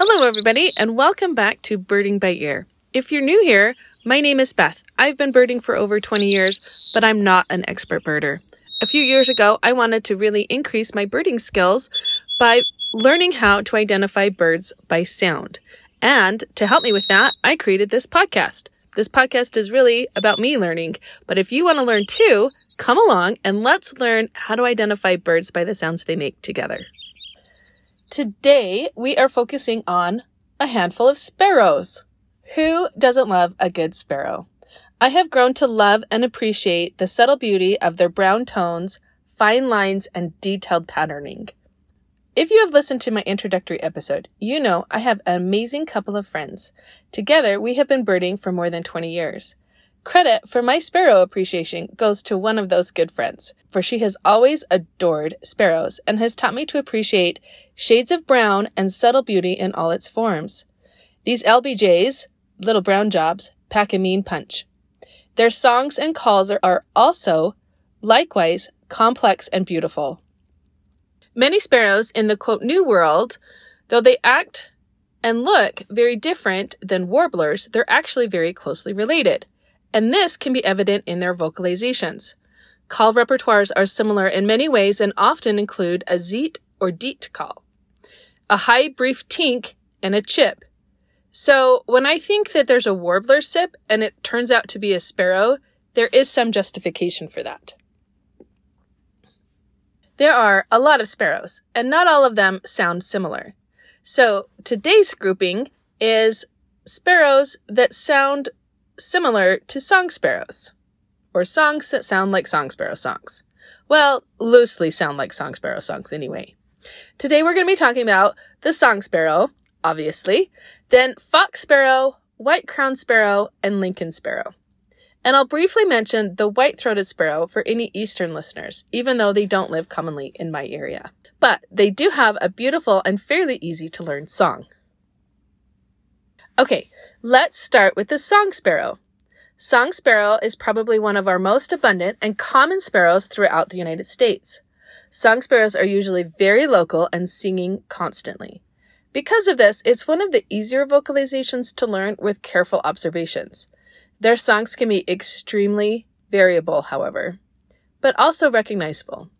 Hello, everybody, and welcome back to Birding by Ear. If you're new here, my name is Beth. I've been birding for over 20 years, but I'm not an expert birder. A few years ago, I wanted to really increase my birding skills by learning how to identify birds by sound. And to help me with that, I created this podcast. This podcast is really about me learning, but if you want to learn too, come along and let's learn how to identify birds by the sounds they make together. Today, we are focusing on a handful of sparrows. Who doesn't love a good sparrow? I have grown to love and appreciate the subtle beauty of their brown tones, fine lines, and detailed patterning. If you have listened to my introductory episode, you know I have an amazing couple of friends. Together, we have been birding for more than 20 years. Credit for my sparrow appreciation goes to one of those good friends, for she has always adored sparrows and has taught me to appreciate shades of brown and subtle beauty in all its forms. These LBJs, little brown jobs, pack a mean punch. Their songs and calls are, also, likewise, complex and beautiful. Many sparrows in the quote new world, though they act and look very different than warblers, they're actually very closely related and this can be evident in their vocalizations. Call repertoires are similar in many ways and often include a zeet or deet call, a high brief tink, and a chip. So when I think that there's a warbler sip and it turns out to be a sparrow, there is some justification for that. There are a lot of sparrows, and not all of them sound similar. So today's grouping is sparrows that sound similar to song sparrows, or songs that sound like song sparrow songs. Well, loosely sound like song sparrow songs anyway. Today we're going to be talking about the song sparrow, obviously, then fox sparrow, white crowned sparrow, and Lincoln sparrow. And I'll briefly mention the white throated sparrow for any eastern listeners, even though they don't live commonly in my area. But they do have a beautiful and fairly easy to learn song. Okay, let's start with the song sparrow. Song sparrow is probably one of our most abundant and common sparrows throughout the United States. Song sparrows are usually very local and singing constantly. Because of this, it's one of the easier vocalizations to learn with careful observations. Their songs can be extremely variable, however, but also recognizable.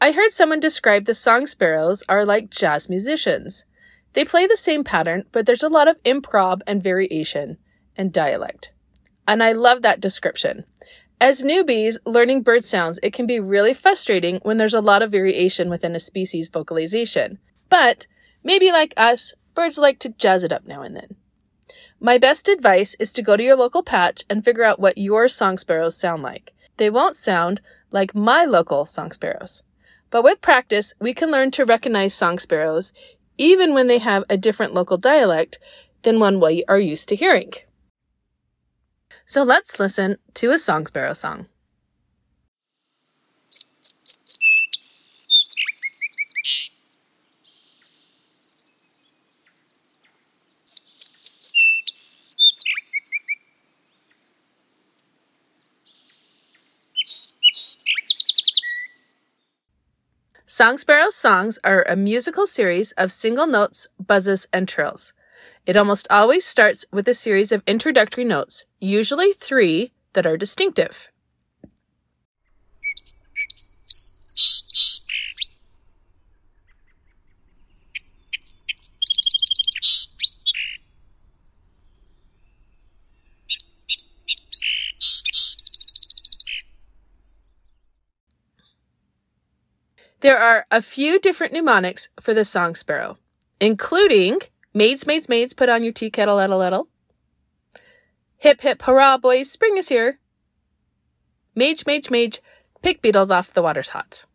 I heard someone describe the song sparrows are like jazz musicians. They play the same pattern, but there's a lot of improv and variation and dialect. And I love that description. As newbies learning bird sounds, it can be really frustrating when there's a lot of variation within a species vocalization. But maybe like us, birds like to jazz it up now and then. My best advice is to go to your local patch and figure out what your song sparrows sound like. They won't sound like my local song sparrows. But with practice, we can learn to recognize song sparrows even when they have a different local dialect than one we are used to hearing. So let's listen to a song sparrow song. Song Sparrow's songs are a musical series of single notes, buzzes, and trills. It almost always starts with a series of introductory notes, usually three, that are distinctive. There are a few different mnemonics for the song sparrow, including maids, maids, maids, put on your tea kettle, ettle, ettle. Hip, hip, hurrah, boys, spring is here. Mage, mage, mage, pick beetles off the water's hot.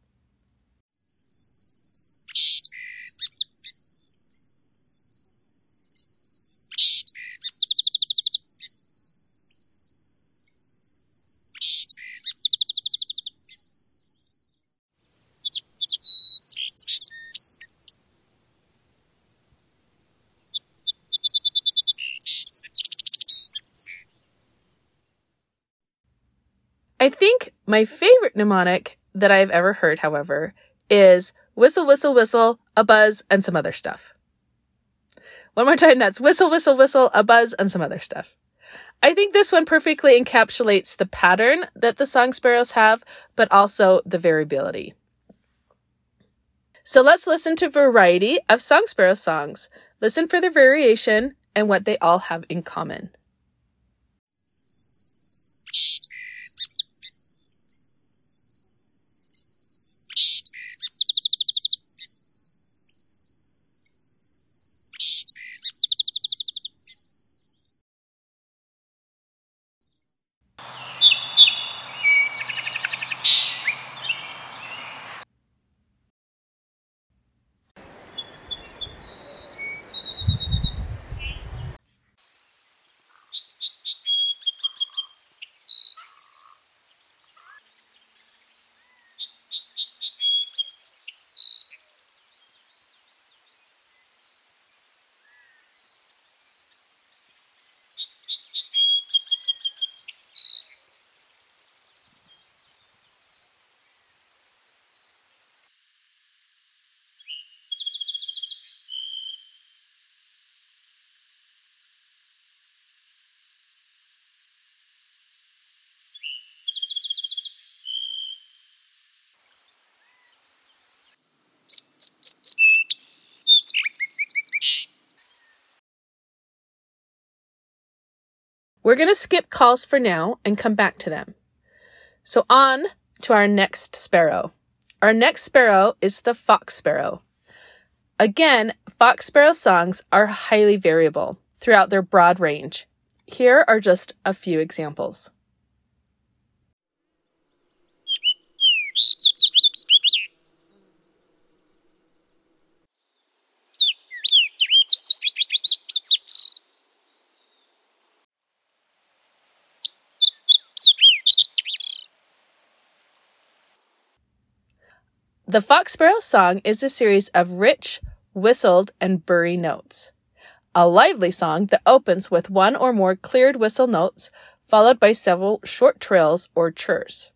I think my favorite mnemonic that I've ever heard, however, is whistle, whistle, whistle, a buzz, and some other stuff. One more time, that's whistle, whistle, whistle, a buzz, and some other stuff. I think this one perfectly encapsulates the pattern that the song sparrows have, but also the variability. So let's listen to variety of song sparrow songs. Listen for their variation and what they all have in common. We're going to skip calls for now and come back to them. So on to our next sparrow. Our next sparrow is the fox sparrow. Again, fox sparrow songs are highly variable throughout their broad range. Here are just a few examples. The Fox Sparrow song is a series of rich, whistled, and burry notes. A lively song that opens with one or more cleared whistle notes, followed by several short trills or churs.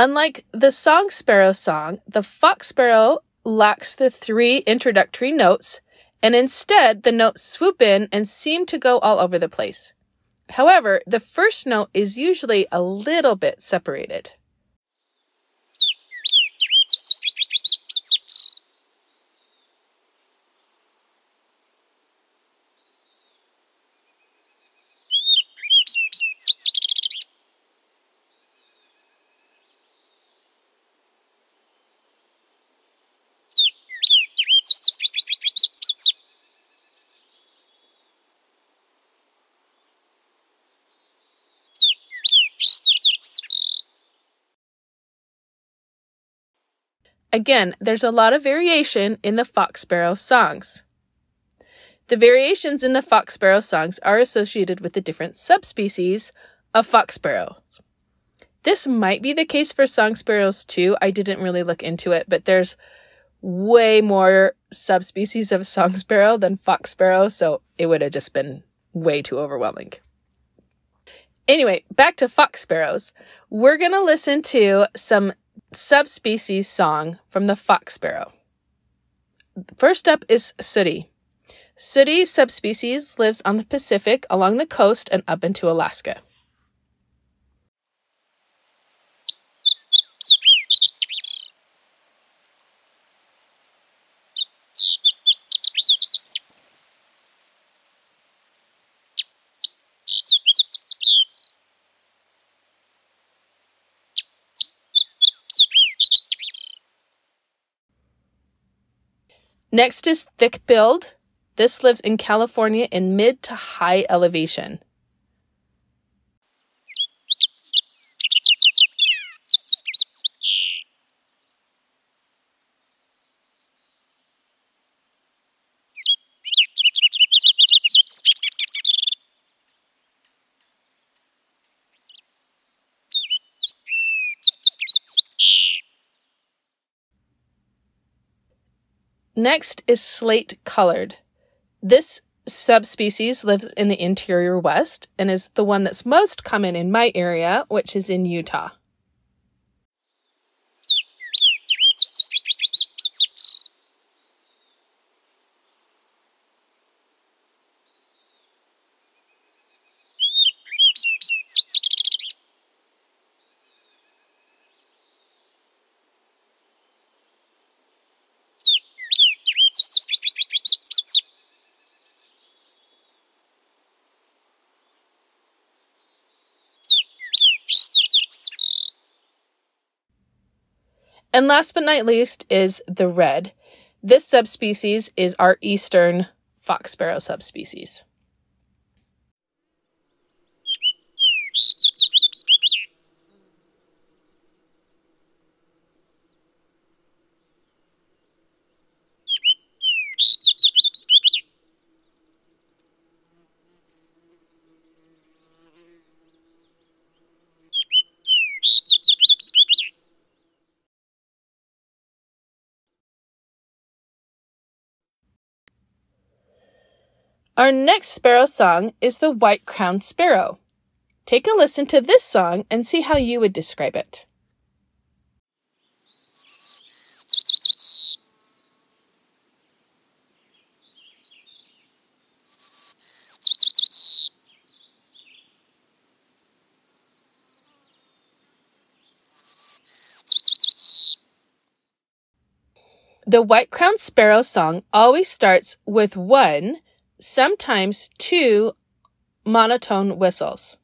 Unlike the song sparrow song, the fox sparrow lacks the three introductory notes, and instead the notes swoop in and seem to go all over the place. However, the first note is usually a little bit separated. Again, there's a lot of variation in the fox sparrow songs. The variations in the fox sparrow songs are associated with the different subspecies of fox sparrows. This might be the case for song sparrows too. I didn't really look into it, but there's way more subspecies of song sparrow than fox sparrow, so it would have just been way too overwhelming. Anyway, back to fox sparrows. We're going to listen to some subspecies song from the fox sparrow. First up is sooty. Sooty subspecies lives on the Pacific along the coast and up into Alaska. Next is thick billed. This lives in California in mid to high elevation. Next is slate colored. This subspecies lives in the interior west and is the one that's most common in my area, which is in Utah. And last but not least is the red. This subspecies is our eastern fox sparrow subspecies. Our next sparrow song is the White Crowned Sparrow. Take a listen to this song and see how you would describe it. The white crowned sparrow song always starts with one sometimes two monotone whistles.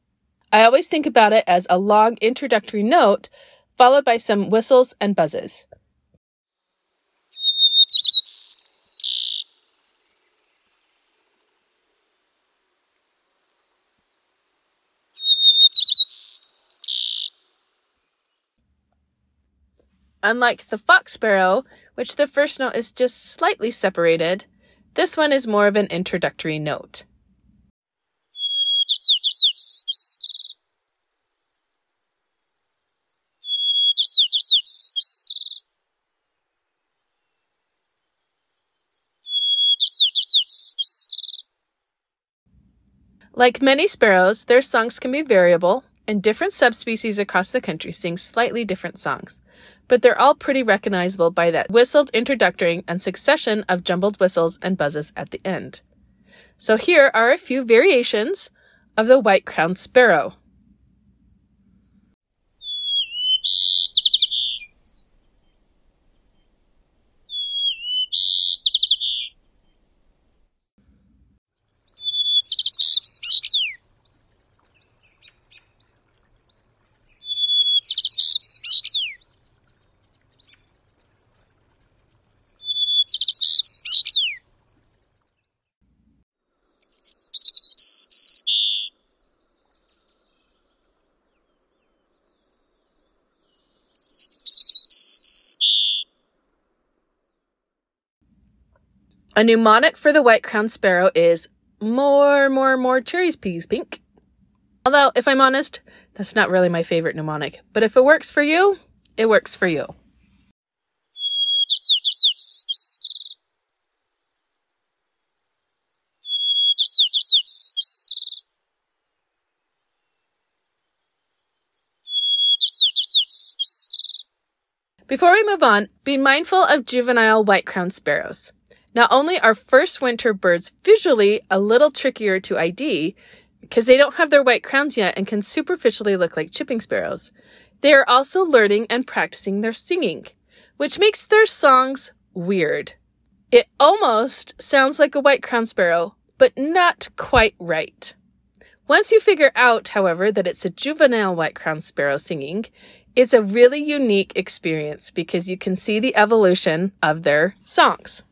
I always think about it as a long introductory note followed by some whistles and buzzes. Unlike the fox sparrow, which the first note is just slightly separated, this one is more of an introductory note. Like many sparrows, their songs can be variable, and different subspecies across the country sing slightly different songs but they're all pretty recognizable by that whistled introductory and succession of jumbled whistles and buzzes at the end. So here are a few variations of the white crowned sparrow. A mnemonic for the white crowned sparrow is more, more, more cherries, peas, pink. Although, if I'm honest, that's not really my favorite mnemonic. But if it works for you, it works for you. Before we move on, be mindful of juvenile white crowned sparrows. Not only are first winter birds visually a little trickier to ID because they don't have their white crowns yet and can superficially look like chipping sparrows, they are also learning and practicing their singing, which makes their songs weird. It almost sounds like a white crown sparrow, but not quite right. Once you figure out, however, that it's a juvenile white crown sparrow singing, it's a really unique experience because you can see the evolution of their songs.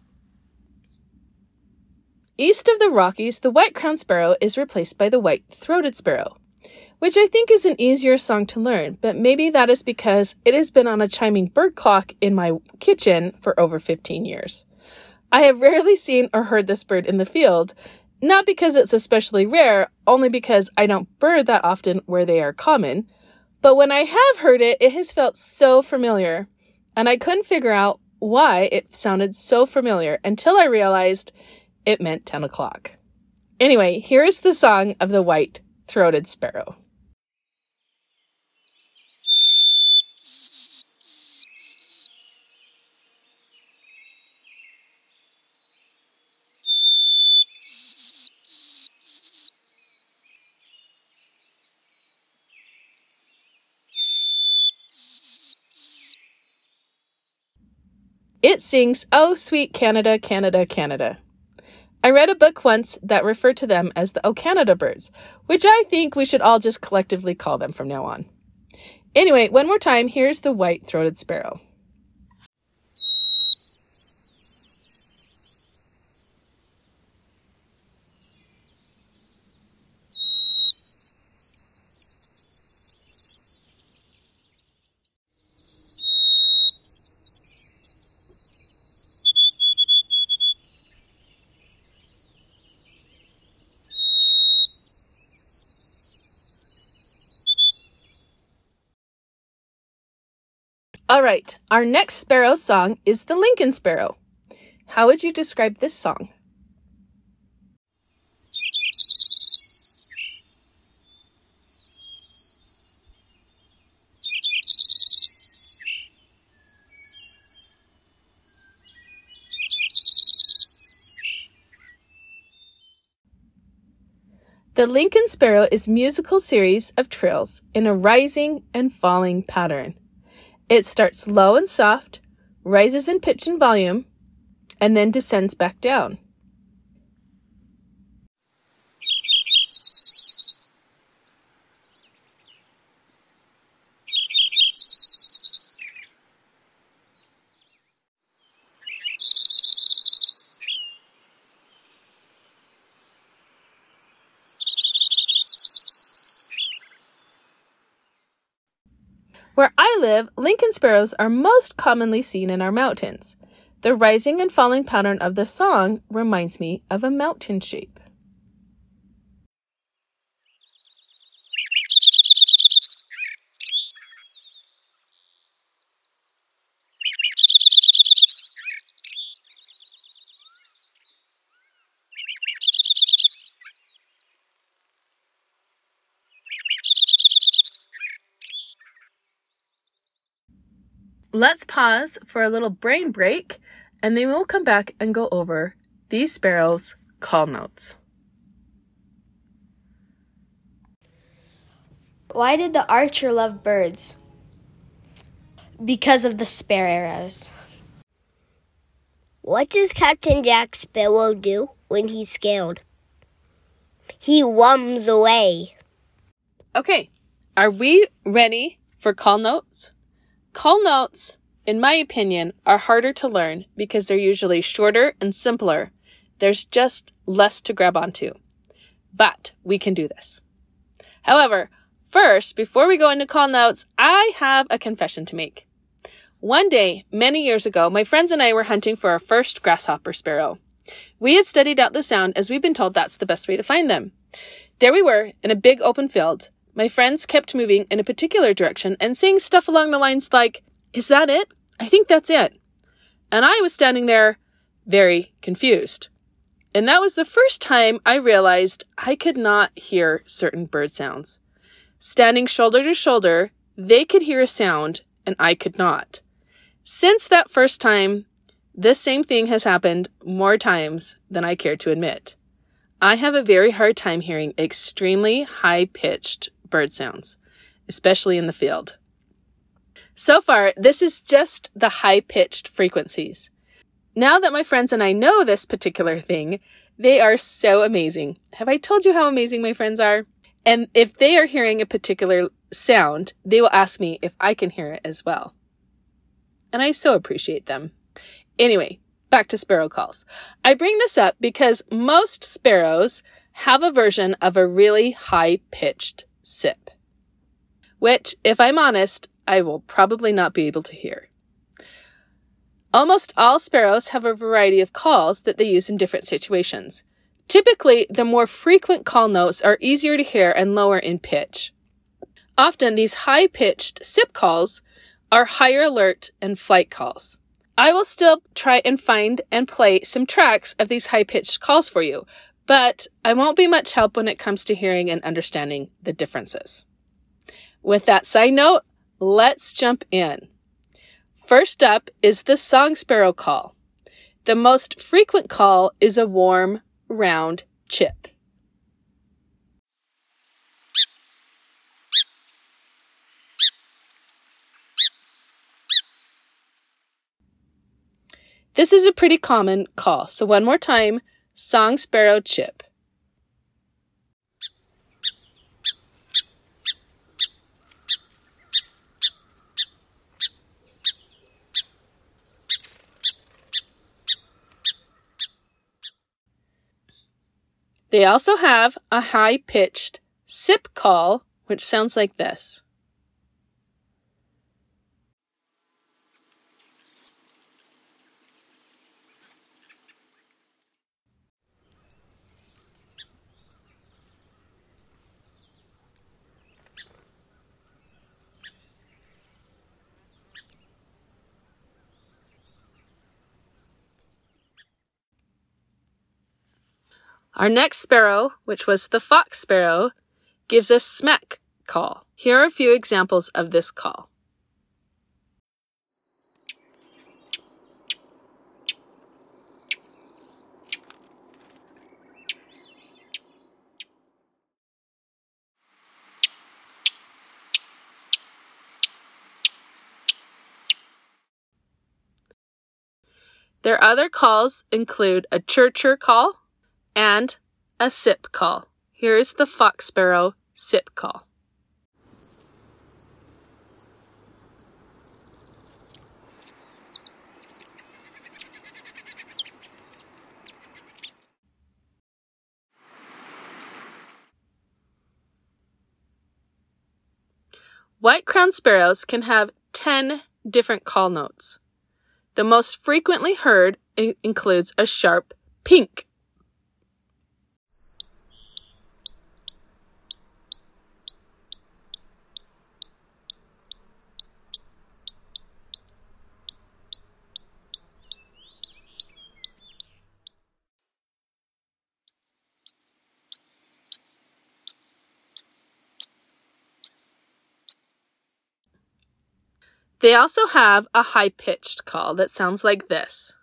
East of the Rockies, the white crowned sparrow is replaced by the white throated sparrow, which I think is an easier song to learn, but maybe that is because it has been on a chiming bird clock in my kitchen for over 15 years. I have rarely seen or heard this bird in the field, not because it's especially rare, only because I don't bird that often where they are common, but when I have heard it, it has felt so familiar, and I couldn't figure out why it sounded so familiar until I realized it meant 10 o'clock. Anyway, here is the song of the white throated sparrow. It sings, Oh, sweet Canada, Canada, Canada. I read a book once that referred to them as the O Canada birds, which I think we should all just collectively call them from now on. Anyway, one more time, here's the white throated sparrow. All right, our next sparrow song is the Lincoln Sparrow. How would you describe this song? The Lincoln Sparrow is musical series of trills in a rising and falling pattern. It starts low and soft, rises in pitch and volume, and then descends back down. Where I live, Lincoln sparrows are most commonly seen in our mountains. The rising and falling pattern of the song reminds me of a mountain shape. Let's pause for a little brain break and then we'll come back and go over these sparrows' call notes. Why did the archer love birds? Because of the sparrows. What does Captain Jack Sparrow do when he's scared? He wums away. Okay, are we ready for call notes? Call notes, in my opinion, are harder to learn because they're usually shorter and simpler. There's just less to grab onto. But we can do this. However, first, before we go into call notes, I have a confession to make. One day, many years ago, my friends and I were hunting for our first grasshopper sparrow. We had studied out the sound as we've been told that's the best way to find them. There we were in a big open field, my friends kept moving in a particular direction and saying stuff along the lines like, Is that it? I think that's it. And I was standing there very confused. And that was the first time I realized I could not hear certain bird sounds. Standing shoulder to shoulder, they could hear a sound and I could not. Since that first time, this same thing has happened more times than I care to admit. I have a very hard time hearing extremely high pitched bird sounds, especially in the field. So far, this is just the high pitched frequencies. Now that my friends and I know this particular thing, they are so amazing. Have I told you how amazing my friends are? And if they are hearing a particular sound, they will ask me if I can hear it as well. And I so appreciate them. Anyway, back to sparrow calls. I bring this up because most sparrows have a version of a really high pitched sip, which, if I'm honest, I will probably not be able to hear. Almost all sparrows have a variety of calls that they use in different situations. Typically, the more frequent call notes are easier to hear and lower in pitch. Often, these high pitched sip calls are higher alert and flight calls. I will still try and find and play some tracks of these high pitched calls for you, but I won't be much help when it comes to hearing and understanding the differences. With that side note, let's jump in. First up is the song sparrow call. The most frequent call is a warm, round chip. This is a pretty common call. So one more time, song sparrow chip. They also have a high pitched sip call, which sounds like this. Our next sparrow, which was the fox sparrow, gives a smack call. Here are a few examples of this call. Their other calls include a churcher call, and a sip call. Here is the fox sparrow sip call. White crowned sparrows can have 10 different call notes. The most frequently heard includes a sharp pink They also have a high pitched call that sounds like this.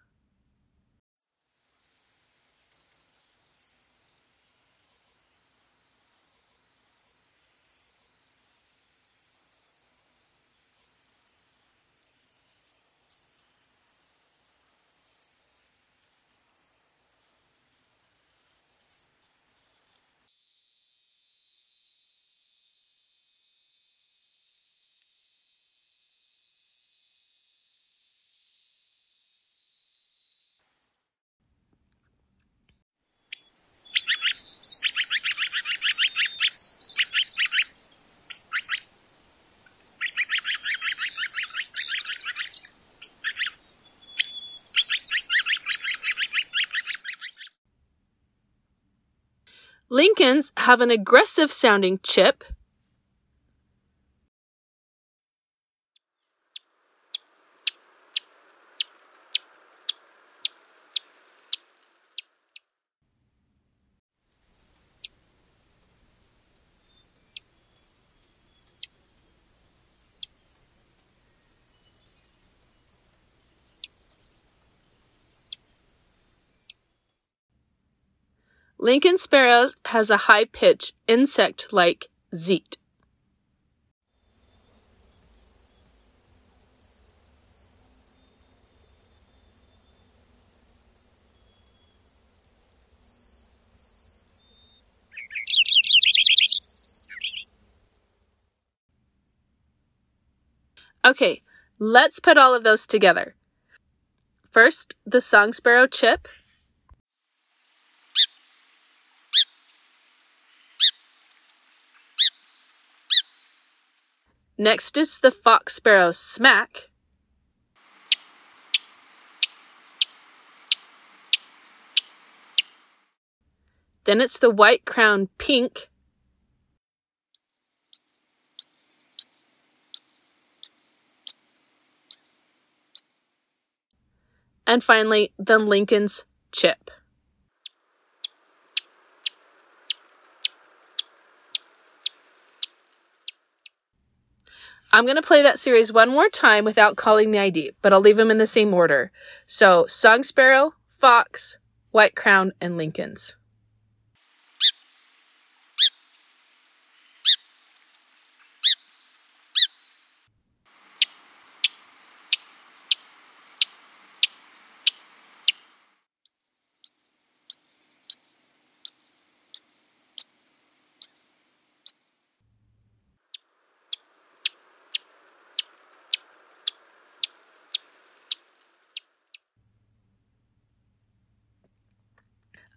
Lincolns have an aggressive sounding chip. Lincoln sparrows has a high pitch insect like zeet. Okay, let's put all of those together. First, the song sparrow chip. Next is the fox sparrow smack. Then it's the white crown pink. And finally, the Lincoln's chip. I'm going to play that series one more time without calling the ID, but I'll leave them in the same order. So, song sparrow, fox, white crown, and Lincolns.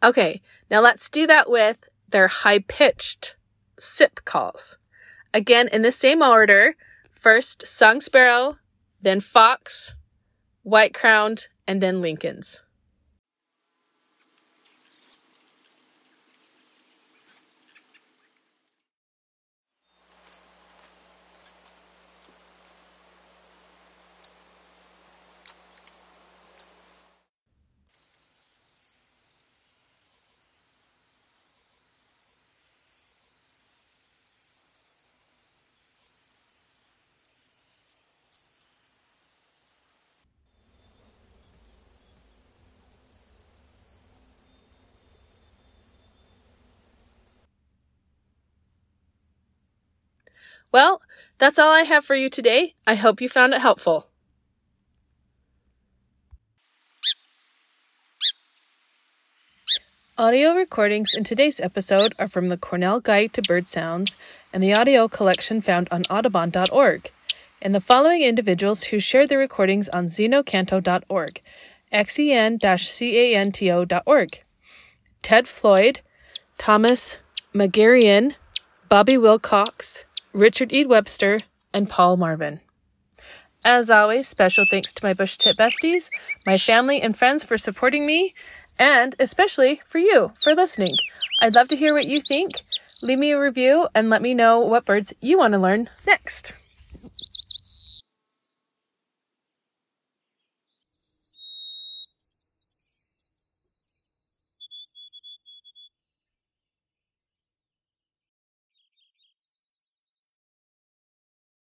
Okay, now let's do that with their high pitched sip calls. Again, in the same order first song sparrow, then fox, white crowned, and then Lincolns. Well, that's all I have for you today. I hope you found it helpful. Audio recordings in today's episode are from the Cornell Guide to Bird Sounds and the audio collection found on audubon.org, and the following individuals who shared the recordings on xenocanto.org, xen-canto.org. Ted Floyd, Thomas Magarian, Bobby Wilcox, Richard E. Webster, and Paul Marvin. As always, special thanks to my Bushtit besties, my family and friends for supporting me, and especially for you for listening. I'd love to hear what you think. Leave me a review and let me know what birds you want to learn next.